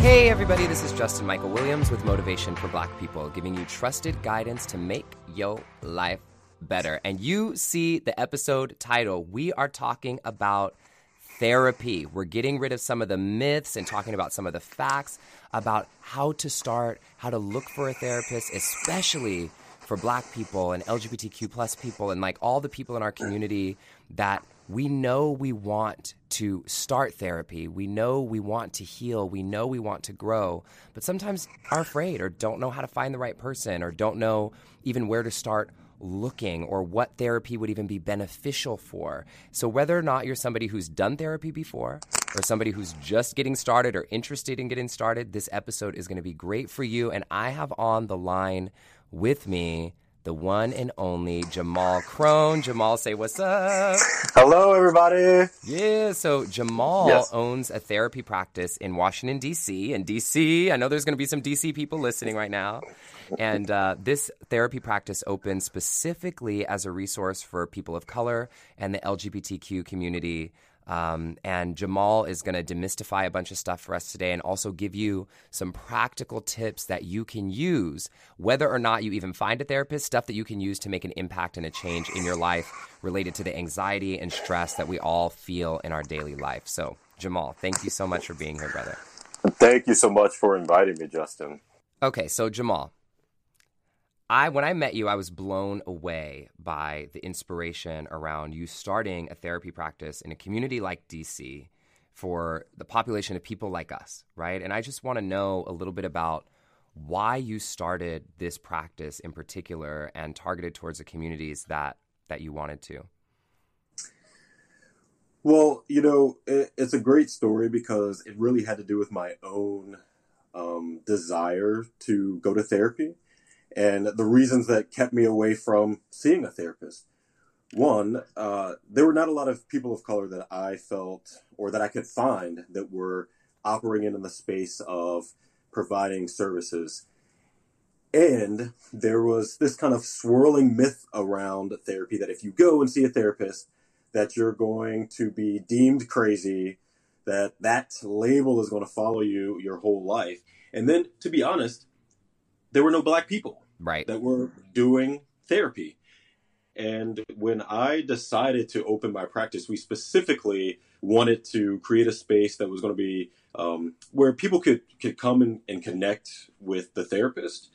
Hey, everybody, this is Justin Michael Williams with Motivation for Black People, giving you trusted guidance to make your life better. And you see the episode title. We are talking about therapy. We're getting rid of some of the myths and talking about some of the facts about how to start, how to look for a therapist, especially for black people and LGBTQ plus people and like all the people in our community that we know we want to start therapy. We know we want to heal. We know we want to grow, but sometimes are afraid or don't know how to find the right person or don't know even where to start looking or what therapy would even be beneficial for. So, whether or not you're somebody who's done therapy before or somebody who's just getting started or interested in getting started, this episode is going to be great for you. And I have on the line with me the one and only Jamaal Crone. Jamaal, say what's up. Hello, everybody. Yeah, so Jamaal Yes. owns a therapy practice in Washington, D.C. And D.C., I know there's going to be some D.C. people listening right now. And uh, this therapy practice opens specifically as a resource for people of color and the LGBTQ community. Um, and Jamaal is going to demystify a bunch of stuff for us today and also give you some practical tips that you can use, whether or not you even find a therapist, stuff that you can use to make an impact and a change in your life related to the anxiety and stress that we all feel in our daily life. So, Jamaal, thank you so much for being here, brother. Thank you so much for inviting me, Justin. Okay, so Jamaal, I when I met you, I was blown away by the inspiration around you starting a therapy practice in a community like DC for the population of people like us, right? And I just want to know a little bit about why you started this practice in particular and targeted towards the communities that that you wanted to. Well, you know, it, it's a great story because it really had to do with my own um, desire to go to therapy and the reasons that kept me away from seeing a therapist. One, uh, there were not a lot of people of color that I felt or that I could find that were operating in the space of providing services. And there was this kind of swirling myth around therapy that if you go and see a therapist, that you're going to be deemed crazy, that that label is going to follow you your whole life. And then, to be honest, there were no black people Right. that were doing therapy. And when I decided to open my practice, we specifically wanted to create a space that was going to be um, where people could, could come and, and connect with the therapist,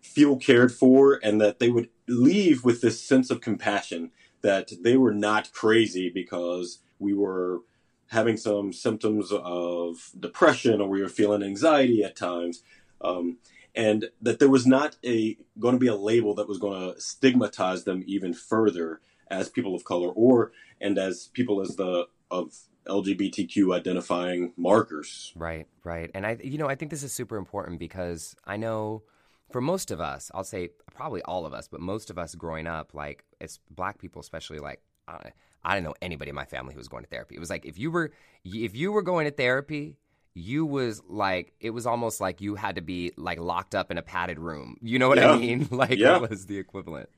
feel cared for, and that they would leave with this sense of compassion that they were not crazy because we were having some symptoms of depression or we were feeling anxiety at times. Um, and that there was not a going to be a label that was going to stigmatize them even further as people of color or and as people as the of LGBTQ identifying markers. Right, right. And I you know, I think this is super important because I know for most of us, I'll say probably all of us, but most of us growing up like it's black people especially like I, I didn't know anybody in my family who was going to therapy. It was like if you were if you were going to therapy, you was like it was almost like you had to be like locked up in a padded room. You know what I mean? Like Yeah. it was the equivalent.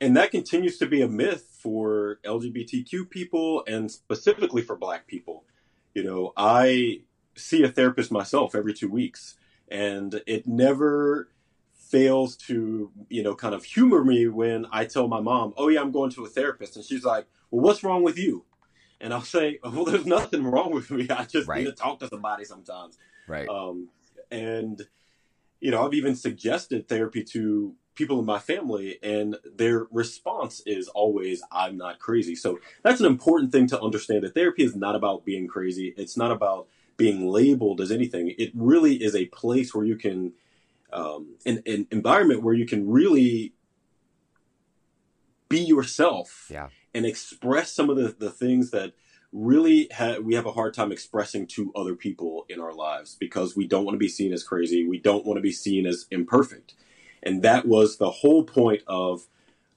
And that continues to be a myth for LGBTQ people and specifically for black people. You know, I see a therapist myself every 2 weeks and it never fails to, you know, kind of humor me when I tell my mom, "Oh yeah, I'm going to a therapist." And she's like, "Well, what's wrong with you?" And I'll say, "Well, there's nothing wrong with me. I just Right. need to talk to somebody sometimes." Right. Um, and you know, I've even suggested therapy to people in my family, and their response is always, "I'm not crazy." So that's an important thing to understand. That therapy is not about being crazy. It's not about being labeled as anything. It really is a place where you can, um, an, an environment where you can really be yourself Yeah. And express some of the, the things that really ha- we have a hard time expressing to other people in our lives because we don't want to be seen as crazy. We don't want to be seen as imperfect. And that was the whole point of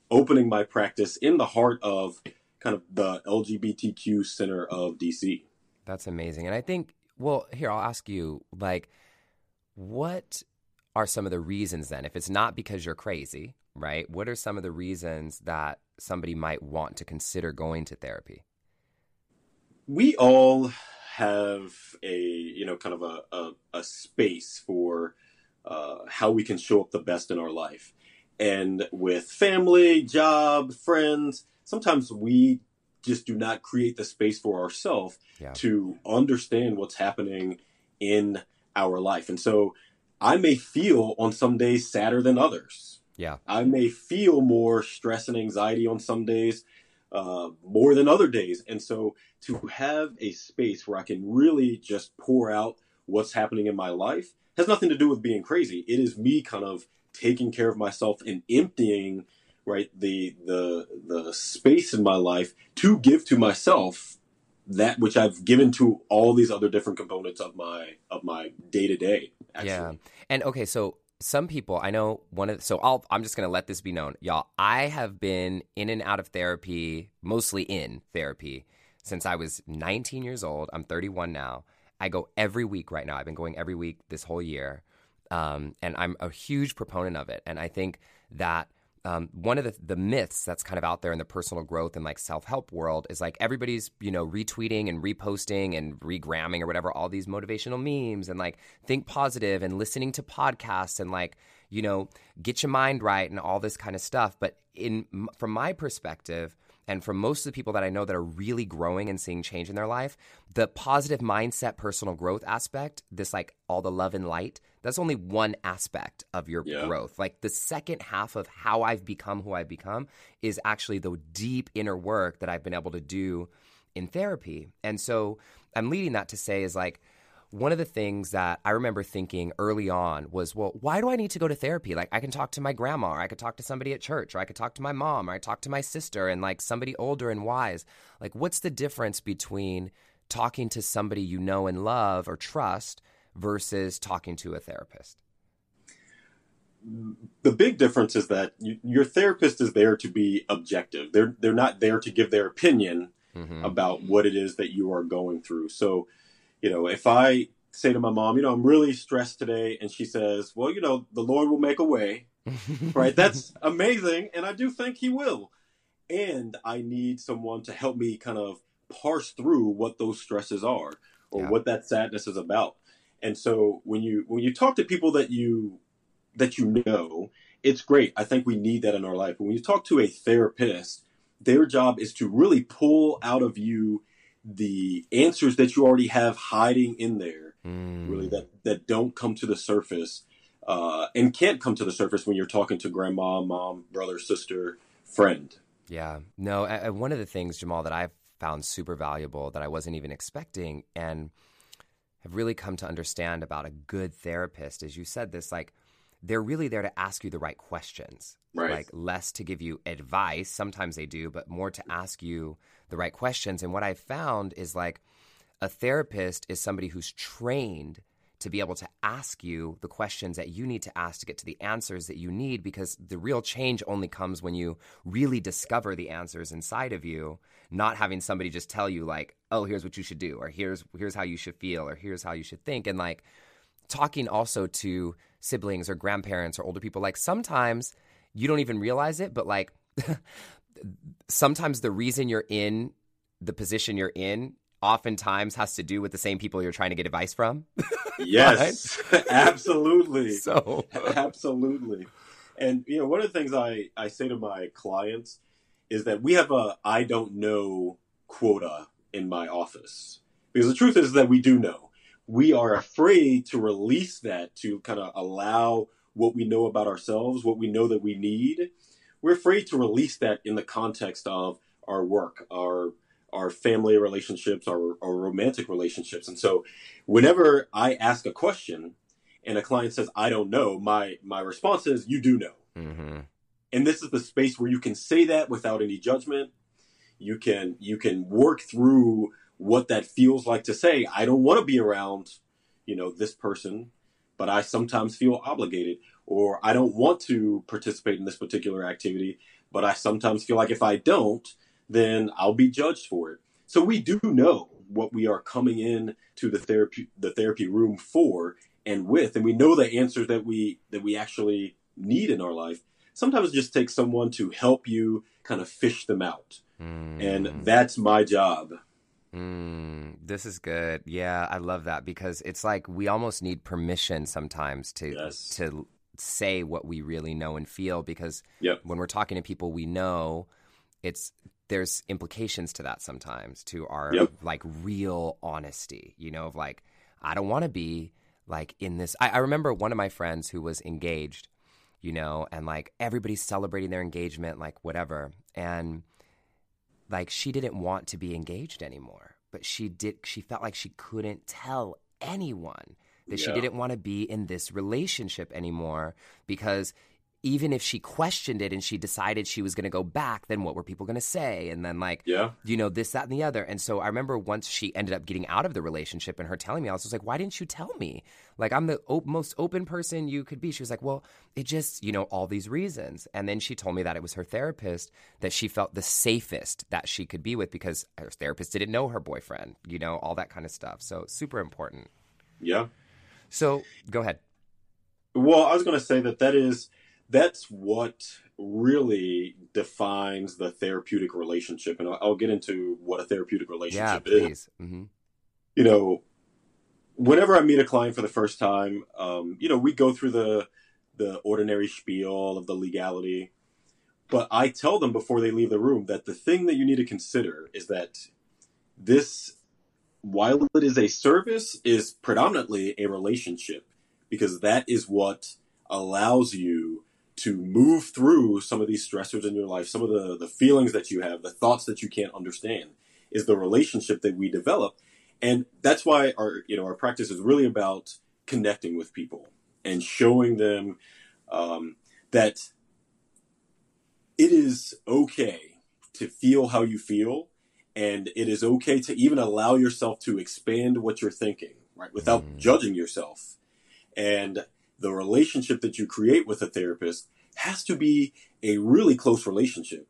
opening my practice in the heart of kind of the LGBTQ center of DC. That's amazing. And I think, well, here, I'll ask you, like, what are some of the reasons then? If it's not because you're crazy, right? What are some of the reasons that somebody might want to consider going to therapy? we all have a you know kind of a a, a space for uh, how we can show up the best in our life, and with family, job, friends, sometimes we just do not create the space for ourselves yeah. to understand what's happening in our life, and so I may feel on some days sadder than others. Yeah. I may feel more stress and anxiety on some days uh, more than other days. And so to have a space where I can really just pour out what's happening in my life has nothing to do with being crazy. It is me kind of taking care of myself and emptying right the the the space in my life to give to myself that which I've given to all these other different components of my of my day to day. Yeah, and okay, so some people I know one of so I'll I'm just gonna let this be known, y'all. I have been in and out of therapy, mostly in therapy, since I was 19 years old. I'm 31 now. I go every week right now. I've been going every week this whole year, um, and I'm a huge proponent of it. And I think that um, one of the, the myths that's kind of out there in the personal growth and like self help world is like everybody's you know retweeting and reposting and regramming or whatever all these motivational memes and like think positive and listening to podcasts and like you know get your mind right and all this kind of stuff. But in from my perspective, and from most of the people that I know that are really growing and seeing change in their life, the positive mindset, personal growth aspect, this like all the love and light, that's only one aspect of your yeah. growth. Like the second half of how I've become who I've become is actually the deep inner work that I've been able to do in therapy. And so I'm leading that to say is like, one of the things that I remember thinking early on was, well, why do I need to go to therapy? Like, I can talk to my grandma, or I could talk to somebody at church, or I could talk to my mom, or I talk to my sister, and like somebody older and wise. Like, what's the difference between talking to somebody you know and love or trust versus talking to a therapist? The big difference is that you, your therapist is there to be objective. They're they're not there to give their opinion mm-hmm. about what it is that you are going through. So you know, if I say to my mom, you know, I'm really stressed today, and she says, well, you know, the Lord will make a way, right? That's amazing, and I do think He will. And I need someone to help me kind of parse through what those stresses are or yeah. what that sadness is about. And so when you when you talk to people that you that you know, it's great. I think we need that in our life. But when you talk to a therapist, their job is to really pull out of you the answers that you already have hiding in there, mm. really that that don't come to the surface, uh, and can't come to the surface when you're talking to grandma, mom, brother, sister, friend. Yeah, no. I, one of the things, Jamaal, that I've found super valuable that I wasn't even expecting, and have really come to understand about a good therapist, is you said this like they're really there to ask you the right questions. Right. Like less to give you advice. Sometimes they do, but more to ask you the right questions. And what I've found is like a therapist is somebody who's trained to be able to ask you the questions that you need to ask to get to the answers that you need because the real change only comes when you really discover the answers inside of you not having somebody just tell you like oh here's what you should do or here's here's how you should feel or here's how you should think and like talking also to siblings or grandparents or older people like sometimes you don't even realize it but like sometimes the reason you're in the position you're in oftentimes has to do with the same people you're trying to get advice from. yes, absolutely. So absolutely. And you know, one of the things I I say to my clients is that we have a I don't know quota in my office. Because the truth is that we do know. We are afraid to release that to kind of allow what we know about ourselves, what we know that we need, we're afraid to release that in the context of our work, our our family relationships, our, our romantic relationships. And so whenever I ask a question and a client says, I don't know, my my response is, you do know. Mm-hmm. And this is the space where you can say that without any judgment. You can you can work through what that feels like to say, I don't want to be around, you know, this person, but I sometimes feel obligated or I don't want to participate in this particular activity, but I sometimes feel like if I don't, then I'll be judged for it. So we do know what we are coming in to the therapy the therapy room for and with, and we know the answers that we that we actually need in our life. Sometimes it just takes someone to help you kind of fish them out. Mm. And that's my job. Mm, this is good. Yeah, I love that because it's like we almost need permission sometimes to Yes. to say what we really know and feel because Yep. when we're talking to people we know, it's there's implications to that sometimes to our Yep. like real honesty, you know, of like I don't want to be like in this. I, I remember one of my friends who was engaged, you know, and like everybody's celebrating their engagement, like whatever, and like she didn't want to be engaged anymore but she did she felt like she couldn't tell anyone that she didn't want to be in this relationship anymore because even if she questioned it and she decided she was going to go back then what were people going to say? And then like Yeah. you know this that and the other. And so i remember once she ended up getting out of the relationship and her telling me i was just like why didn't you tell me? Like i'm the op- most open person you could be. She was like well it just you know all these reasons. And then she told me that it was her therapist that she felt the safest that she could be with because her therapist didn't know her boyfriend you know all that kind of stuff. So super important. Yeah. So go ahead. Well, I was going to say that that is that's what really defines the therapeutic relationship, and I'll, I'll get into what a therapeutic yeah relationship is. please. Hmm You know, whenever I meet a client for the first time, um, you know, we go through the the ordinary spiel of the legality, but I tell them before they leave the room that the thing that you need to consider is that this, while it is a service, is predominantly a relationship because that is what allows you to move through some of these stressors in your life, some of the, the feelings that you have, the thoughts that you can't understand, is the relationship that we develop. And that's why our you know our practice is really about connecting with people and showing them um, that it is okay to feel how you feel, and it is okay to even allow yourself to expand what you're thinking, right, without Mm. judging yourself. And the relationship that you create with a therapist has to be a really close relationship.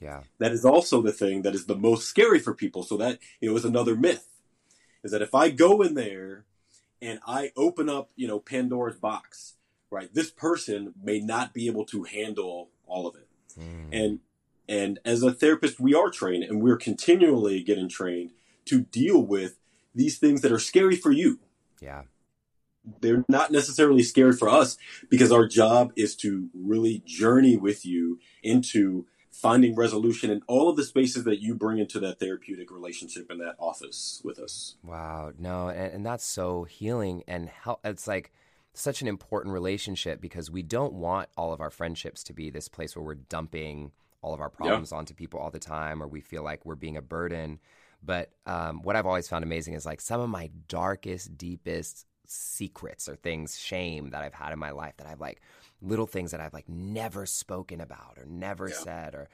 yeah That is also the thing that is the most scary for people. So that you know is another myth. Is that if I go in there and I open up, you know, Pandora's box, right? This person may not be able to handle all of it. Mm. And and as a therapist, we are trained and we're continually getting trained to deal with these things that are scary for you yeah they're not necessarily scary for us because our job is to really journey with you into finding resolution in all of the spaces that you bring into that therapeutic relationship in that office with us. Wow, no, and, and that's so healing and help. It's like such an important relationship because we don't want all of our friendships to be this place where we're dumping all of our problems onto people all the time, or we feel like we're being a burden. But um, what I've always found amazing is like some of my darkest, deepest secrets or things, shame that I've had in my life that I've like little things that I've like never spoken about or never Yeah. said or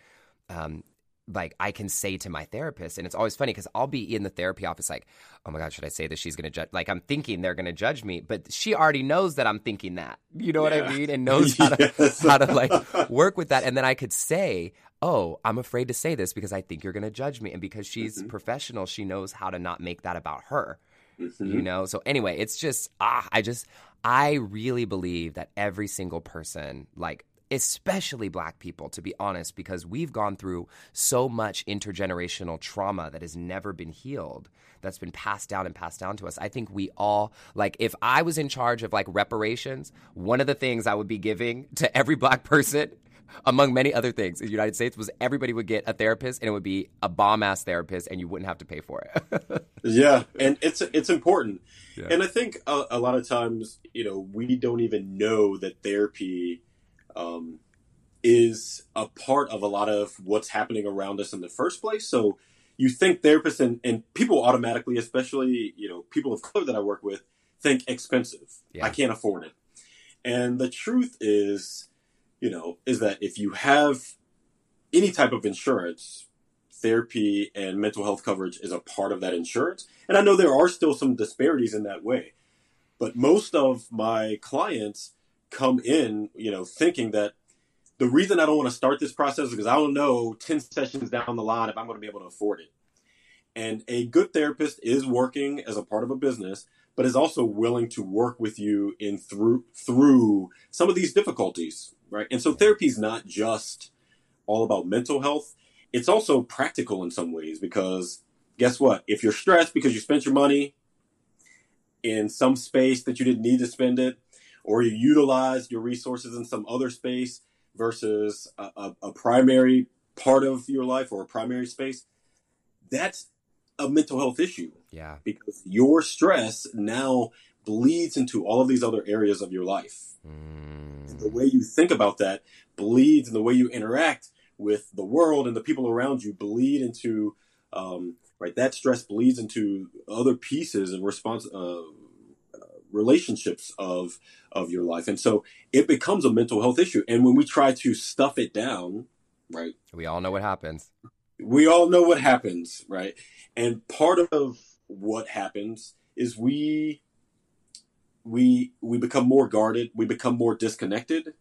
um, like I can say to my therapist, and it's always funny because I'll be in the therapy office like, oh my god, should I say this? She's gonna judge. Like I'm thinking they're gonna judge me, but she already knows that I'm thinking that. You know what I mean? And knows how to Yes. how to like work with that. And then I could say, oh, I'm afraid to say this because I think you're gonna judge me, and because she's Mhm. professional, she knows how to not make that about her Mhm. you know so anyway it's just ah i just i really believe that every single person like especially black people to be honest because we've gone through so much intergenerational trauma that has never been healed that's been passed down and passed down to us i think we all like if i was in charge of like reparations one of the things i would be giving to every black person among many other things in the United States was everybody would get a therapist and it would be a bomb ass therapist and you wouldn't have to pay for it. Yeah, and it's it's important, Yeah. and I think a, a lot of times, you know, we don't even know that therapy um, is a part of a lot of what's happening around us in the first place. So you think therapists and, and people automatically, especially you know people of color that I work with, think expensive. Yeah. I can't afford it, and the truth is, you know, is that if you have any type of insurance, therapy and mental health coverage is a part of that insurance. And I know there are still some disparities in that way. But most of my clients come in, you know, thinking that the reason I don't want to start this process is because I don't know 10 sessions down the line if I'm going to be able to afford it. And a good therapist is working as a part of a business, but is also willing to work with you in through through some of these difficulties, right? And so therapy is not just all about mental health it's also practical in some ways because guess what? If you're stressed because you spent your money in some space that you didn't need to spend it, or you utilize your resources in some other space versus a, a, a primary part of your life or a primary space, that's a mental health issue. Yeah. Because your stress now bleeds into all of these other areas of your life. Mm. The way you think about that bleeds, and the way you interact with the world and the people around you bleed into um, right. That stress bleeds into other pieces and response uh, relationships of of your life, and so it becomes a mental health issue. And when we try to stuff it down, right, We all know what happens. we all know what happens, right? And part of what happens is we we we become more guarded, we become more disconnected.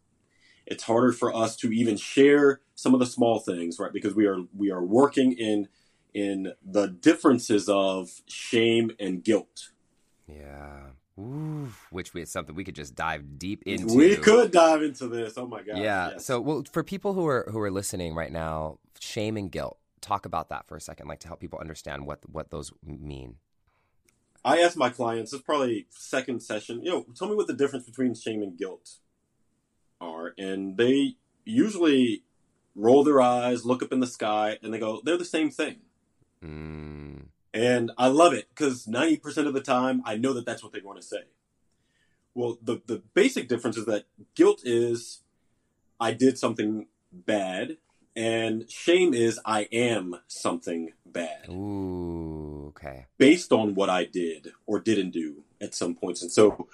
It's harder for us to even share some of the small things, right? Because we are we are working in in the differences of shame and guilt. Yeah. Ooh, which is something we could just dive deep into. We could dive into this. Oh my god. Yeah. yes. So, well, for people who are who are listening right now, shame and guilt. Talk about that for a second, like to help people understand what what those mean. I ask my clients, it's probably second session, you know, tell me what the difference between shame and guilt are. And they usually roll their eyes, look up in the sky, and they go, they're the same thing. Mm, And I love it because 90% of the time, I know that that's what they want to say. Well, the, the basic difference is that guilt is I did something bad, and shame is I am something bad ooh. Okay. based on what I did or didn't do at some points. And so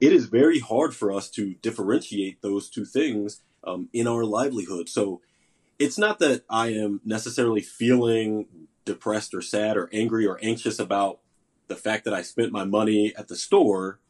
it is very hard for us to differentiate those two things um, in our livelihood. So it's not that I am necessarily feeling depressed or sad or angry or anxious about the fact that I spent my money at the store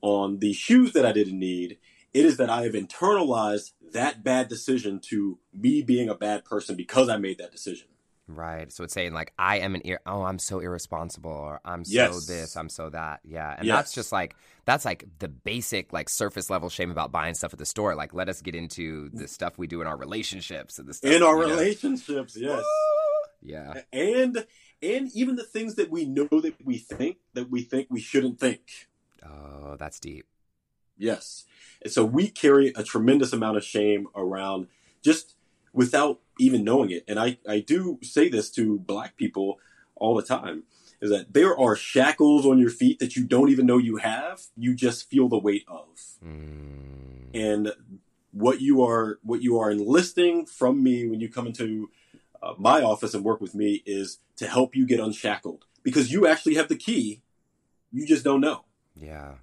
on the shoes that I didn't need. It is that I have internalized that bad decision to me being a bad person because I made that decision. Right. So it's saying like I am an ir- oh I'm so irresponsible or I'm so Yes. this I'm so that yeah and Yes. that's just like that's like the basic like surface level shame about buying stuff at the store like let us get into the mm. stuff we do in our relationships and the stuff In our know. relationships, yes. Yeah. And and even the things that we know that we think that we think we shouldn't think. Oh that's deep. Yes. And so we carry a tremendous amount of shame around just without even knowing it. And i i do say this to black people all the time is that there are shackles on your feet that you don't even know you have you just feel the weight of. Mm, and what you are what you are enlisting from me when you come into uh, my office and work with me is to help you get unshackled. Because you actually have the key you just don't know. Yeah.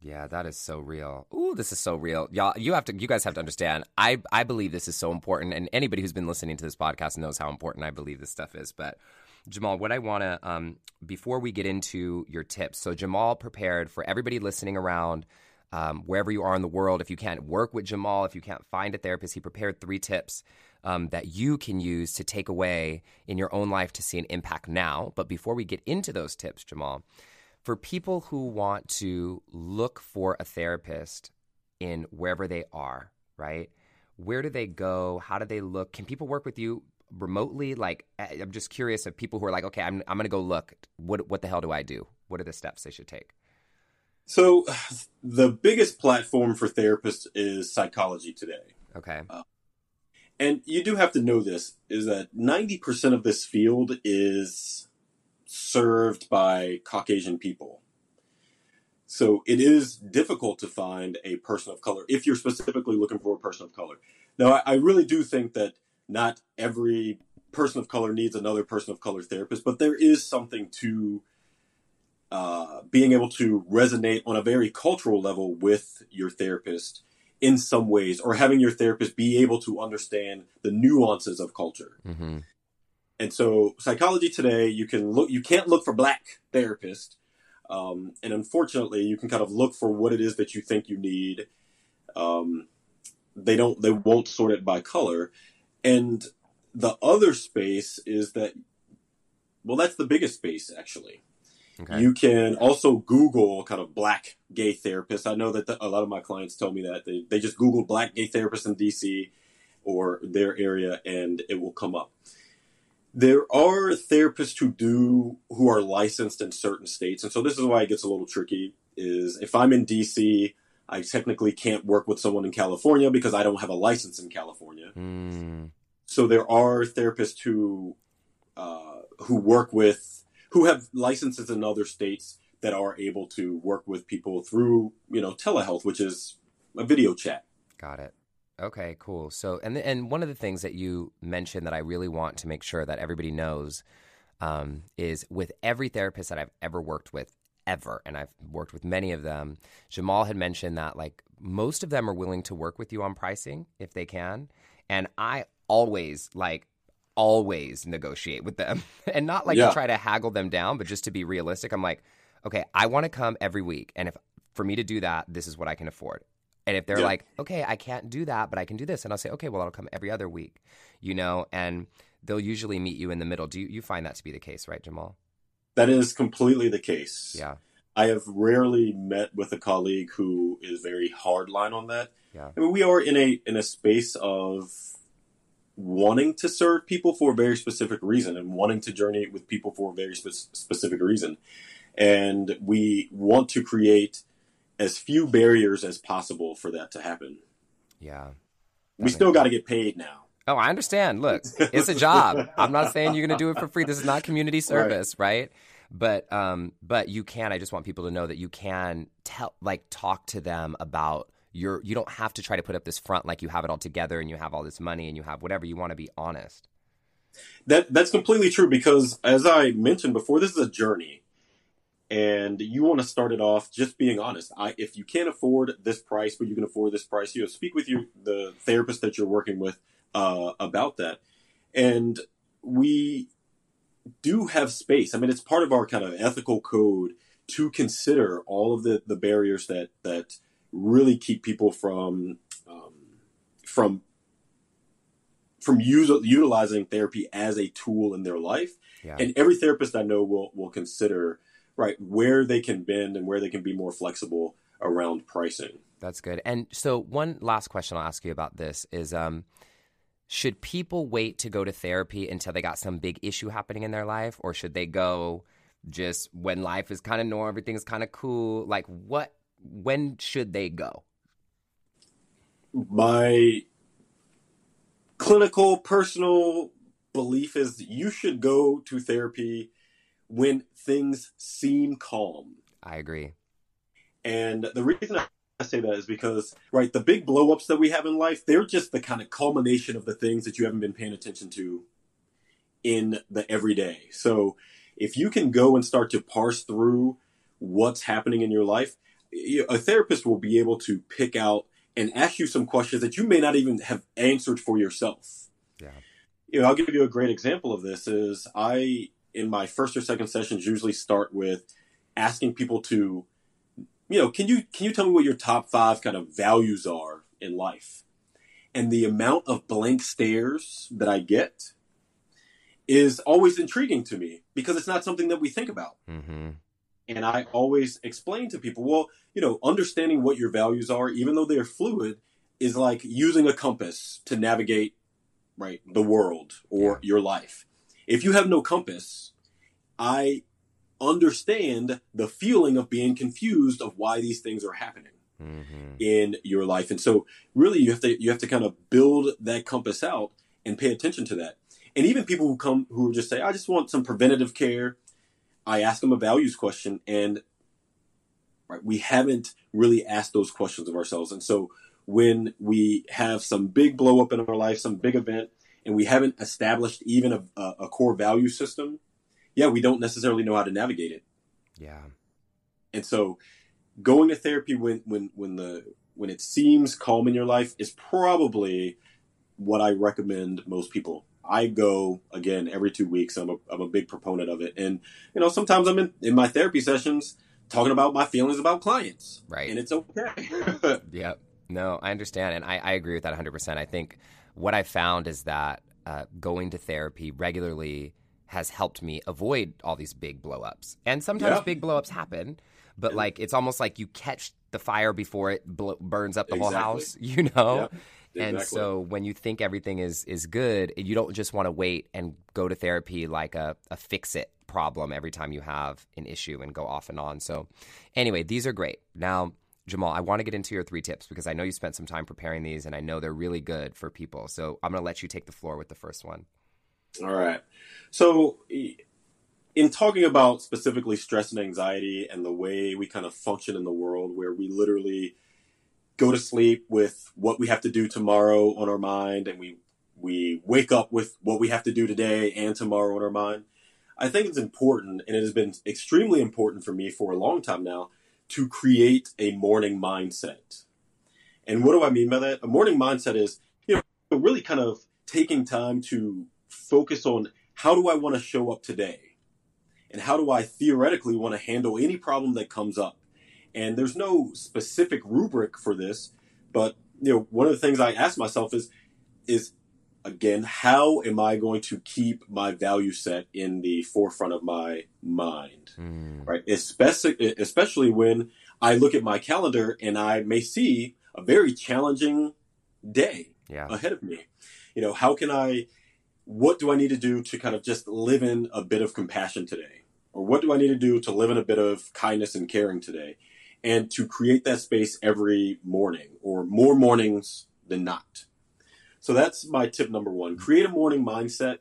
Yeah that is so real. Ooh this is so real. Y'all you have to you guys have to understand. I I believe this is so important and anybody who's been listening to this podcast knows how important I believe this stuff is. But Jamaal, what I want to, um, before we get into your tips, so Jamaal prepared for everybody listening around, um, wherever you are in the world. If you can't work with Jamaal, if you can't find a therapist, he prepared three tips um, that you can use to take away in your own life to see an impact now. But before we get into those tips, Jamaal, for people who want to look for a therapist in wherever they are, right? Where do they go? How do they look? Can people work with you remotely? Like, I- I'm just curious of people who are like, okay, I'm, I'm going to go look. What, what the hell do I do? What are the steps they should take? so the biggest platform for therapists is psychology today Okay. And you do have to know this is that 90% of this field is served by caucasian people. So it is difficult to find a person of color if you're specifically looking for a person of color. Now i, I really do think that not every person of color needs another person of color therapist but there is something to uh, being able to resonate on a very cultural level with your therapist in some ways, or having your therapist be able to understand the nuances of culture. Mm-hmm. And so, psychology today, you can look, you can't look for black therapist, um, and unfortunately, you can kind of look for what it is that you think you need. Um, they don't, they won't sort it by color, and the other space is that, well, that's the biggest space actually. Okay. You can also Google kind of black gay therapists. I know that the, a lot of my clients tell me that they, they just Google black gay therapists in DC or their area and it will come up. There are therapists who do who are licensed in certain states, and so this is why it gets a little tricky. Is if I'm in DC, I technically can't work with someone in California because I don't have a license in California. Mm. So there are therapists who uh, who work with who have licenses in other states that are able to work with people through you know telehealth, which is a video chat. Got it. Okay, cool. So, and and one of the things that you mentioned that I really want to make sure that everybody knows um, is with every therapist that I've ever worked with, ever, and I've worked with many of them. Jamaal had mentioned that like most of them are willing to work with you on pricing if they can, and I always like always negotiate with them, and not like Yeah. to try to haggle them down, but just to be realistic. I'm like, okay, I want to come every week, and if for me to do that, this is what I can afford. And if they're Yeah. like, okay, I can't do that, but I can do this, and I'll say, okay, well, I'll come every other week, you know, and they'll usually meet you in the middle. Do you, you find that to be the case, right, Jamaal? That is completely the case. Yeah, I have rarely met with a colleague who is very hardline on that. Yeah. I mean, we are in a in a space of wanting to serve people for a very specific reason and wanting to journey with people for a very spe- specific reason, and we want to create as few barriers as possible for that to happen. yeah. We still got to get paid now. Oh, I understand. Look, it's a job. I'm not saying you're going to do it for free. This is not community service, right? But um, but you can. I just want people to know that you can tell, like, talk to them about your. You don't have to try to put up this front like you have it all together and you have all this money and you have whatever. You want to be honest. That that's completely true because as I mentioned before, this is a journey. And you want to start it off just being honest. I, if you can't afford this price, but you can afford this price, you know, speak with your the therapist that you're working with uh, about that. And we do have space. I mean, it's part of our kind of ethical code to consider all of the, the barriers that that really keep people from um, from from use, utilizing therapy as a tool in their life. Yeah. And every therapist I know will will consider right where they can bend and where they can be more flexible around pricing. That's good. And so, one last question I'll ask you about this is um, should people wait to go to therapy until they got some big issue happening in their life, or should they go just when life is kind of normal, everything's kind of cool? Like, what, when should they go? My clinical personal belief is you should go to therapy when things seem calm. I agree. And the reason I say that is because, right, the big blowups that we have in life, they're just the kind of culmination of the things that you haven't been paying attention to in the everyday. So if you can go and start to parse through what's happening in your life, a therapist will be able to pick out and ask you some questions that you may not even have answered for yourself. Yeah. You know, I'll give you a great example of this is I in my first or second sessions usually start with asking people to you know, can you can you tell me what your top 5 kind of values are in life? And the amount of blank stares that I get is always intriguing to me because it's not something that we think about. Mm-hmm. And I always explain to people, well, you know, understanding what your values are, even though they're fluid, is like using a compass to navigate, right, the world or your life. If you have no compass, I understand the feeling of being confused of why these things are happening Mm-hmm. in your life. And so really you have to you have to kind of build that compass out and pay attention to that. And even people who come who just say, I just want some preventative care, I ask them a values question and right, we haven't really asked those questions of ourselves. And so when we have some big blow up in our life, some big event, and we haven't established even a, a, a core value system, yeah, we don't necessarily know how to navigate it. Yeah. And so going to therapy when when when the when it seems calm in your life is probably what I recommend most people. I go again every two weeks. I'm a, I'm a big proponent of it. And, you know, sometimes I'm in, in my therapy sessions talking about my feelings about clients. Right. And it's okay. Yep. No, I understand. And I, I agree with that 100%. I think what I found is that uh, going to therapy regularly has helped me avoid all these big blowups. And sometimes Yeah. big blowups happen, but like it's almost like you catch the fire before it bl- burns up the whole house, you know? Yep. And so when you think everything is is good, you don't just want to wait and go to therapy like a, a fix it problem every time you have an issue and go off and on. So anyway, these are great. Now, Jamaal, I want to get into your three tips because I know you spent some time preparing these and I know they're really good for people. So I'm going to let you take the floor with the first one. All right. So in talking about specifically stress and anxiety and the way we kind of function in the world where we literally go to sleep with what we have to do tomorrow on our mind and we we wake up with what we have to do today and tomorrow on our mind. I think it's important and it has been extremely important for me for a long time now to create a morning mindset. And what do I mean by that? A morning mindset is, you know, really kind of taking time to focus on how do I want to show up today? And how do I theoretically want to handle any problem that comes up? And there's no specific rubric for this, but you know, one of the things I ask myself is, is again, how am I going to keep my value set in the forefront of my mind? Mm. Right. Especially, especially when I look at my calendar and I may see a very challenging day yeah. ahead of me. You know, how can I, what do I need to do to kind of just live in a bit of compassion today? Or what do I need to do to live in a bit of kindness and caring today? And to create that space every morning or more mornings than not. So that's my tip number one. Create a morning mindset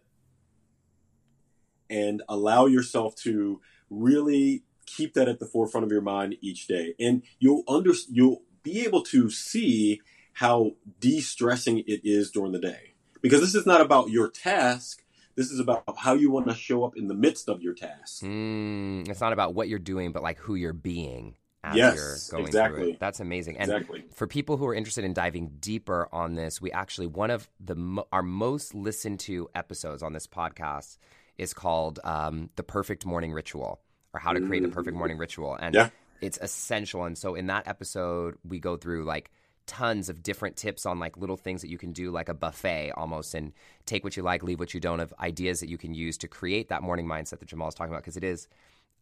and allow yourself to really keep that at the forefront of your mind each day. And you'll under, you'll be able to see how de-stressing it is during the day. Because this is not about your task, this is about how you want to show up in the midst of your task. Mm, it's not about what you're doing, but like who you're being as yes, you're going exactly. through it. That's amazing. And exactly. for people who are interested in diving deeper on this, we actually one of the our most listened to episodes on this podcast is called um, "The Perfect Morning Ritual" or "How to Create a Perfect mm. Morning Ritual," and yeah. it's essential. And so in that episode, we go through like tons of different tips on like little things that you can do like a buffet almost and take what you like leave what you don't of ideas that you can use to create that morning mindset that jamaal is talking about because it is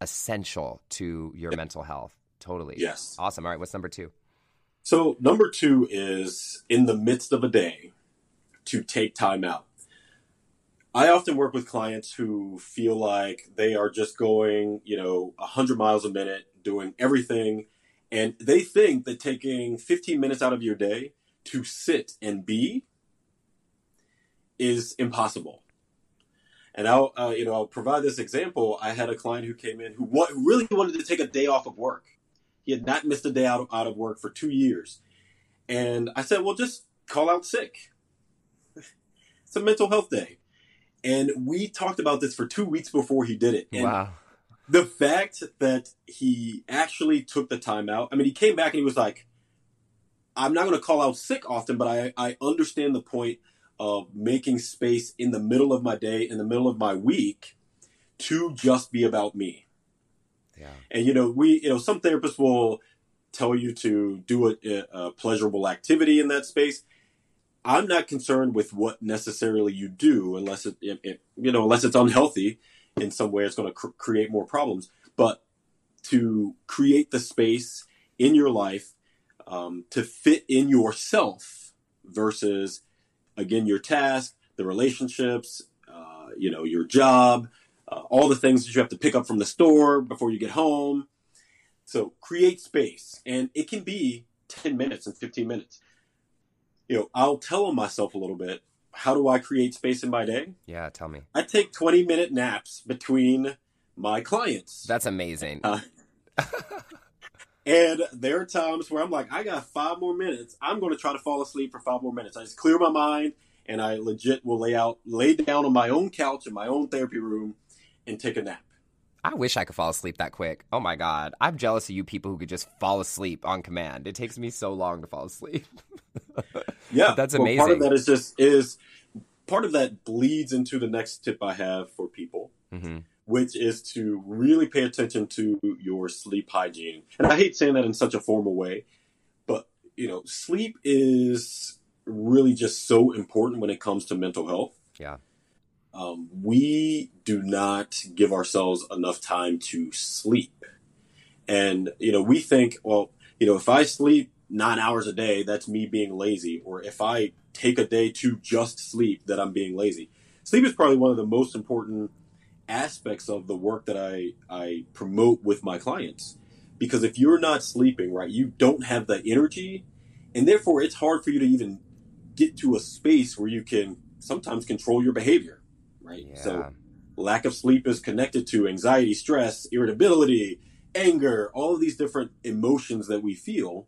essential to your yep. mental health Totally. Yes. Awesome. All right. What's number two? So, number two is in the midst of a day to take time out. I often work with clients who feel like they are just going, you know, 100 miles a minute, doing everything. And they think that taking 15 minutes out of your day to sit and be is impossible. And I'll, uh, you know, I'll provide this example. I had a client who came in who, wa- who really wanted to take a day off of work he had not missed a day out of, out of work for two years. And I said, well, just call out sick. it's a mental health day. And we talked about this for two weeks before he did it. And wow. The fact that he actually took the time out, I mean, he came back and he was like, I'm not going to call out sick often, but I, I understand the point of making space in the middle of my day, in the middle of my week, to just be about me. And you know, we you know some therapists will tell you to do a, a pleasurable activity in that space. I'm not concerned with what necessarily you do unless it, it, it you know unless it's unhealthy in some way it's going to cr- create more problems. But to create the space in your life um, to fit in yourself versus again your task, the relationships, uh, you know your job, uh, all the things that you have to pick up from the store before you get home. So create space, and it can be 10 minutes and 15 minutes. You know, I'll tell myself a little bit. How do I create space in my day? Yeah, tell me. I take 20 minute naps between my clients. That's amazing. Uh, and there are times where I'm like, I got five more minutes. I'm going to try to fall asleep for five more minutes. I just clear my mind and I legit will lay out, lay down on my own couch in my own therapy room and take a nap. I wish I could fall asleep that quick. Oh my god, I'm jealous of you people who could just fall asleep on command. It takes me so long to fall asleep. yeah, that's amazing. Well, part of that is just is part of that bleeds into the next tip I have for people, mm-hmm. which is to really pay attention to your sleep hygiene. And I hate saying that in such a formal way, but you know, sleep is really just so important when it comes to mental health. Yeah um, we do not give ourselves enough time to sleep. And, you know, we think, well, you know, if I sleep nine hours a day, that's me being lazy. Or if I take a day to just sleep that I'm being lazy. Sleep is probably one of the most important aspects of the work that I, I promote with my clients. Because if you're not sleeping, right, you don't have the energy, and therefore it's hard for you to even get to a space where you can sometimes control your behavior, right? Yeah. So lack of sleep is connected to anxiety, stress, irritability, anger, all of these different emotions that we feel,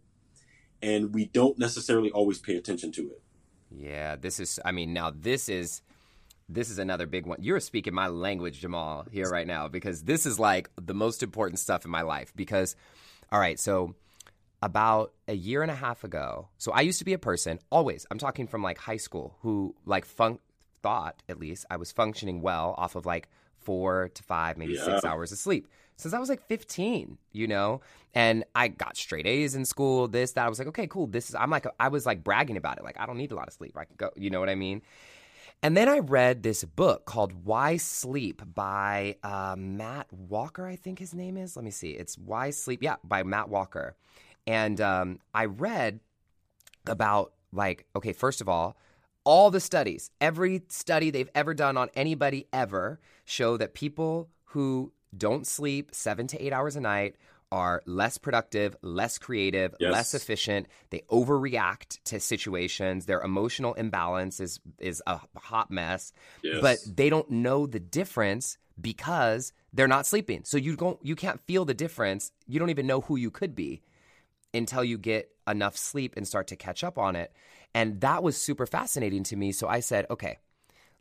and we don't necessarily always pay attention to it. Yeah, this is. I mean, now this is this is another big one. You're speaking my language, Jamaal, here right now because this is like the most important stuff in my life. Because, all right, so about a year and a half ago, so I used to be a person always. I'm talking from like high school who like fun- thought at least I was functioning well off of like four to five, maybe Yeah. six hours of sleep since I was like 15, you know? And I got straight A's in school, this, that. I was like, okay, cool. This is, I'm like, I was like bragging about it. Like, I don't need a lot of sleep. I can go, you know what I mean? And then I read this book called Why Sleep by uh, Matt Walker, I think his name is. Let me see. It's Why Sleep, yeah, by Matt Walker. And um, I read about, like, okay, first of all, all the studies, every study they've ever done on anybody ever show that people who don't sleep seven to eight hours a night are less productive, less creative, Yes. less efficient. They overreact to situations. Their emotional imbalance is is a hot mess. Yes. But they don't know the difference because they're not sleeping. So you don't you can't feel the difference. You don't even know who you could be until you get enough sleep and start to catch up on it. And that was super fascinating to me. So I said, okay,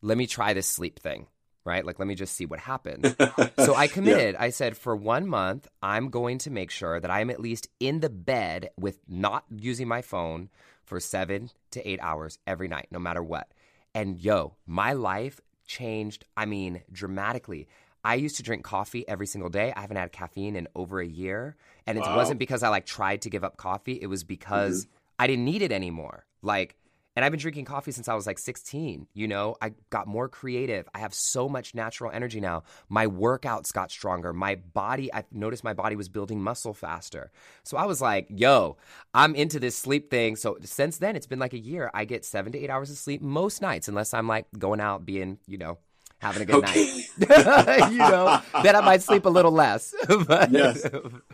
let me try this sleep thing, right? Like, let me just see what happens. so I committed. I said, for one month, I'm going to make sure that I'm at least in the bed with not using my phone for seven to eight hours every night, no matter what. And yo, my life changed, I mean, dramatically. I used to drink coffee every single day. I haven't had caffeine in over a year. And it Wow. wasn't because I like tried to give up coffee. It was because mm-hmm. I didn't need it anymore. Like, and I've been drinking coffee since I was like 16. You know, I got more creative. I have so much natural energy now. My workouts got stronger. My body, I noticed my body was building muscle faster. So I was like, yo, I'm into this sleep thing. So since then, it's been like a year. I get seven to eight hours of sleep most nights, unless I'm like going out being, you know, having a good Okay. night. you know, then I might sleep a little less. but, Yes.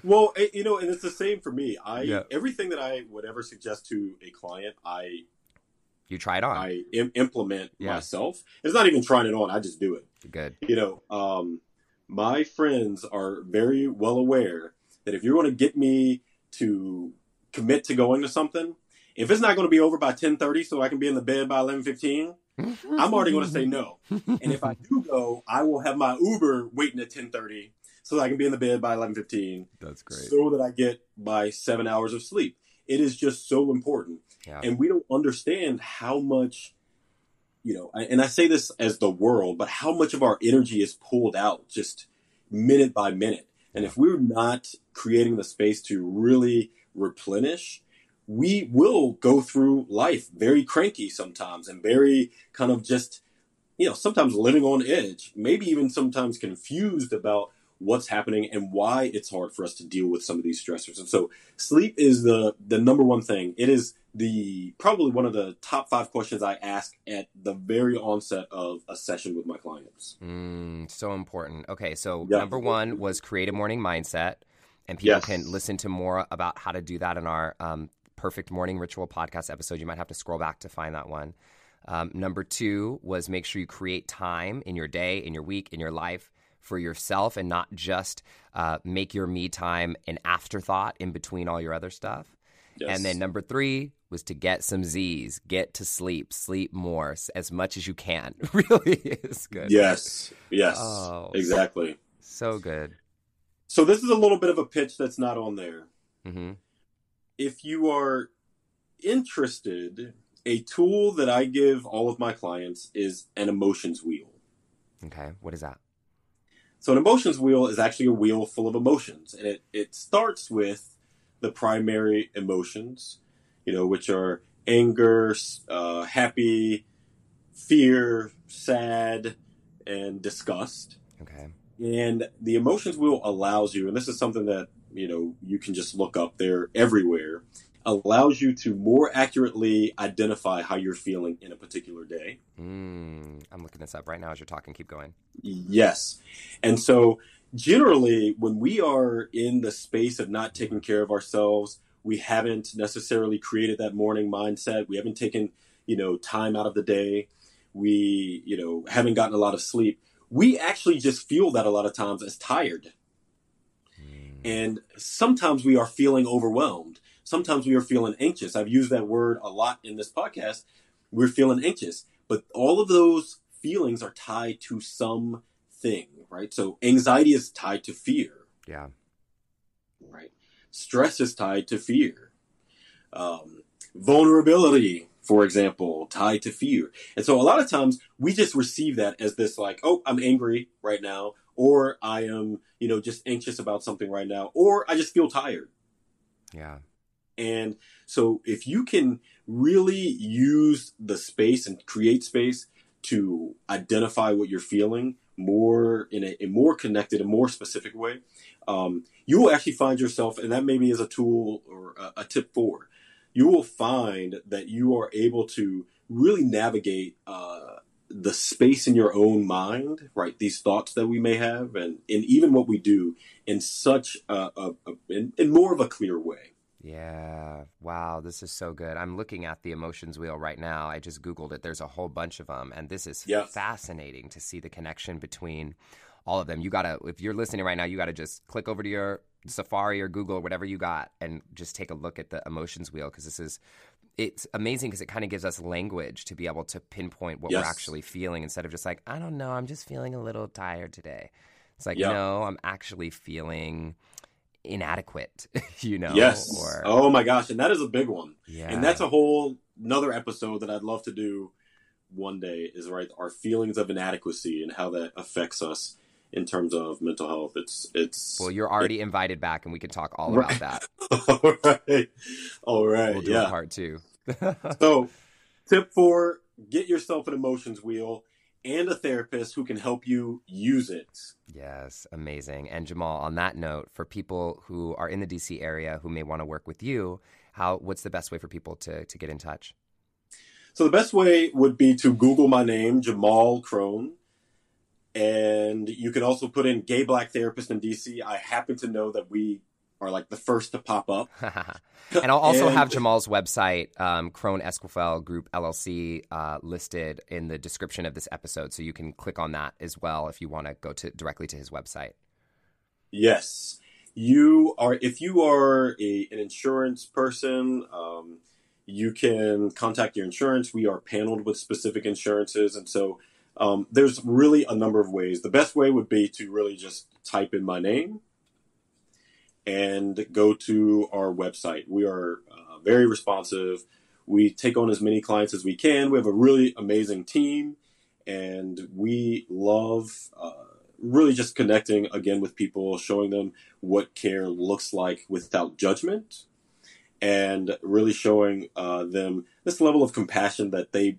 Well, eh, you know, and it's the same for me. I Yeah. everything that I would ever suggest to a client, I You try it on. I Im- implement Yeah. myself. It's not even trying it on; I just do it. Good. You know, um, my friends are very well aware that if you're going to get me to commit to going to something, if it's not going to be over by ten thirty, so I can be in the bed by eleven fifteen, I'm already going to say no. And if I do go, I will have my Uber waiting at ten thirty, so that I can be in the bed by eleven fifteen That's great. so that I get my seven hours of sleep. It is just so important. Yeah. And we don't understand how much, you know, and I say this as the world, but how much of our energy is pulled out just minute by minute. And if we're not creating the space to really replenish, we will go through life very cranky sometimes and very kind of just, you know, sometimes living on edge, maybe even sometimes confused about what's happening and why it's hard for us to deal with some of these stressors. And so sleep is the the number one thing. It is the probably one of the top 5 questions I ask at the very onset of a session with my clients. Mm, so important. Okay, so Yeah. number one was create a morning mindset, and people Yes. can listen to more about how to do that in our um, Perfect Morning Ritual podcast episode. You might have to scroll back to find that one. Um, number two was make sure you create time in your day, in your week, in your life for yourself, and not just uh, make your me time an afterthought in between all your other stuff. Yes. And then number three was to get some Z's, get to sleep, sleep more as much as you can. really is good. Yes. Yes. Oh. Exactly. So good. So this is a little bit of a pitch that's not on there. hmm if you are interested, a tool that I give all of my clients is an emotions wheel. Okay. What is that? So an emotions wheel is actually a wheel full of emotions, and it, it starts with the primary emotions, you know, which are anger, uh, happy, fear, sad, and disgust. Okay. And the emotions wheel allows you, and this is something that, you know, you can just look up there everywhere. allows you to more accurately identify how you're feeling in a particular day. Mm, I'm looking this up right now as you're talking. Keep going. Yes. And so, generally, when we are in the space of not taking care of ourselves, we haven't necessarily created that morning mindset. We haven't taken, you know, time out of the day. We, you know, haven't gotten a lot of sleep. We actually just feel that a lot of times as tired. And sometimes we are feeling overwhelmed sometimes we are feeling anxious. I've used that word a lot in this podcast. We're feeling anxious, but all of those feelings are tied to something, right? So anxiety is tied to fear. Yeah. Right. Stress is tied to fear. Um, vulnerability, for example, tied to fear. And so a lot of times we just receive that as this like, oh, I'm angry right now, or I am, you know, just anxious about something right now, or I just feel tired. Yeah. And so if you can really use the space and create space to identify what you're feeling more in a, a more connected, a more specific way, um, you will actually find yourself, and that maybe is a tool or a, a, tip for, you will find that you are able to really navigate uh, the space in your own mind, right? These thoughts that we may have, and, and even what we do in such a, a, a in, in more of a clear way. Yeah. Wow. This is so good. I'm looking at the emotions wheel right now. I just Googled it. There's a whole bunch of them. And this is yes. fascinating to see the connection between all of them. You got to, if you're listening right now, you got to just click over to your Safari or Google, or whatever you got, and just take a look at the emotions wheel because this is, it's amazing because it kind of gives us language to be able to pinpoint what yes. we're actually feeling instead of just like, I don't know, I'm just feeling a little tired today. It's like, yep. no, I'm actually feeling inadequate, you know? Yes. Or... Oh my gosh. And that is a big one. Yeah. And that's a whole another episode that I'd love to do one day is right our feelings of inadequacy and how that affects us in terms of mental health. It's it's well, you're already it, invited back, and we can talk all right. about that. all right, all right. We'll do yeah. part two. so, tip four: get yourself an emotions wheel and a therapist who can help you use it. Yes, amazing. And Jamaal, on that note, for people who are in the DC area who may want to work with you, how what's the best way for people to to get in touch? So the best way would be to Google my name, Jamaal Crone. And you can also put in gay black therapist in DC. I happen to know that we are like the first to pop up. and I'll also and... have Jamaal's website, um, Crone Esquivel Group LLC, uh, listed in the description of this episode, so you can click on that as well if you want to go to directly to his website. Yes, you are. If you are a, an insurance person, um, you can contact your insurance. We are paneled with specific insurances, and so um, there's really a number of ways. The best way would be to really just type in my name and go to our website. We are uh, very responsive. We take on as many clients as we can. We have a really amazing team, and we love uh, really just connecting again with people, showing them what care looks like without judgment, and really showing uh, them this level of compassion that they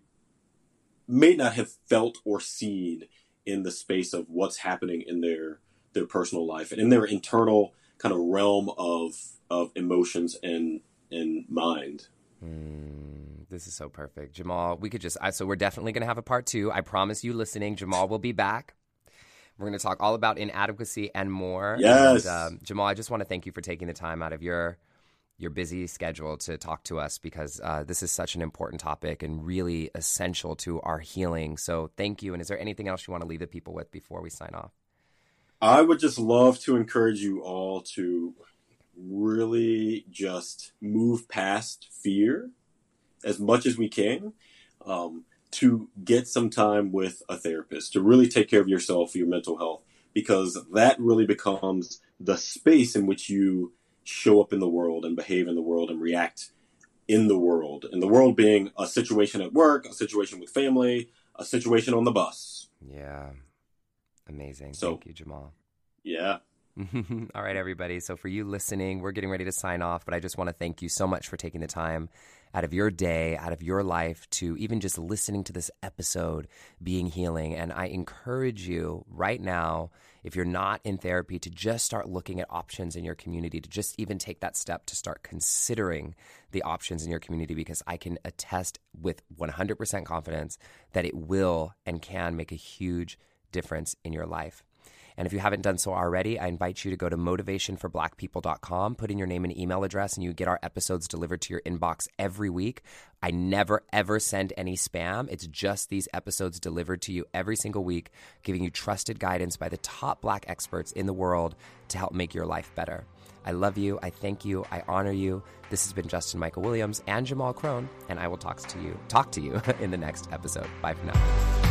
may not have felt or seen in the space of what's happening in their their personal life and in their internal kind of realm of of emotions and and mind. Mm, this is so perfect, Jamaal. We could just I, so we're definitely going to have a part two. I promise you, listening, Jamaal will be back. We're going to talk all about inadequacy and more. Yes, and, um, Jamaal. I just want to thank you for taking the time out of your your busy schedule to talk to us because uh, this is such an important topic and really essential to our healing. So thank you. And is there anything else you want to leave the people with before we sign off? I would just love to encourage you all to really just move past fear as much as we can um, to get some time with a therapist to really take care of yourself, your mental health, because that really becomes the space in which you show up in the world and behave in the world and react in the world. And the world being a situation at work, a situation with family, a situation on the bus. Yeah. Amazing. So, Thank you, Jamaal. Yeah. All right, everybody. So, for you listening, we're getting ready to sign off, but I just want to thank you so much for taking the time out of your day, out of your life to even just listening to this episode, being healing. And I encourage you right now, if you're not in therapy, to just start looking at options in your community, to just even take that step to start considering the options in your community, because I can attest with 100% confidence that it will and can make a huge difference in your life. And if you haven't done so already, I invite you to go to motivationforblackpeople.com, put in your name and email address, and you get our episodes delivered to your inbox every week. I never, ever send any spam. It's just these episodes delivered to you every single week, giving you trusted guidance by the top black experts in the world to help make your life better. I love you. I thank you. I honor you. This has been Justin Michael Williams and Jamaal Crone, and I will talk to you talk to you in the next episode. Bye for now.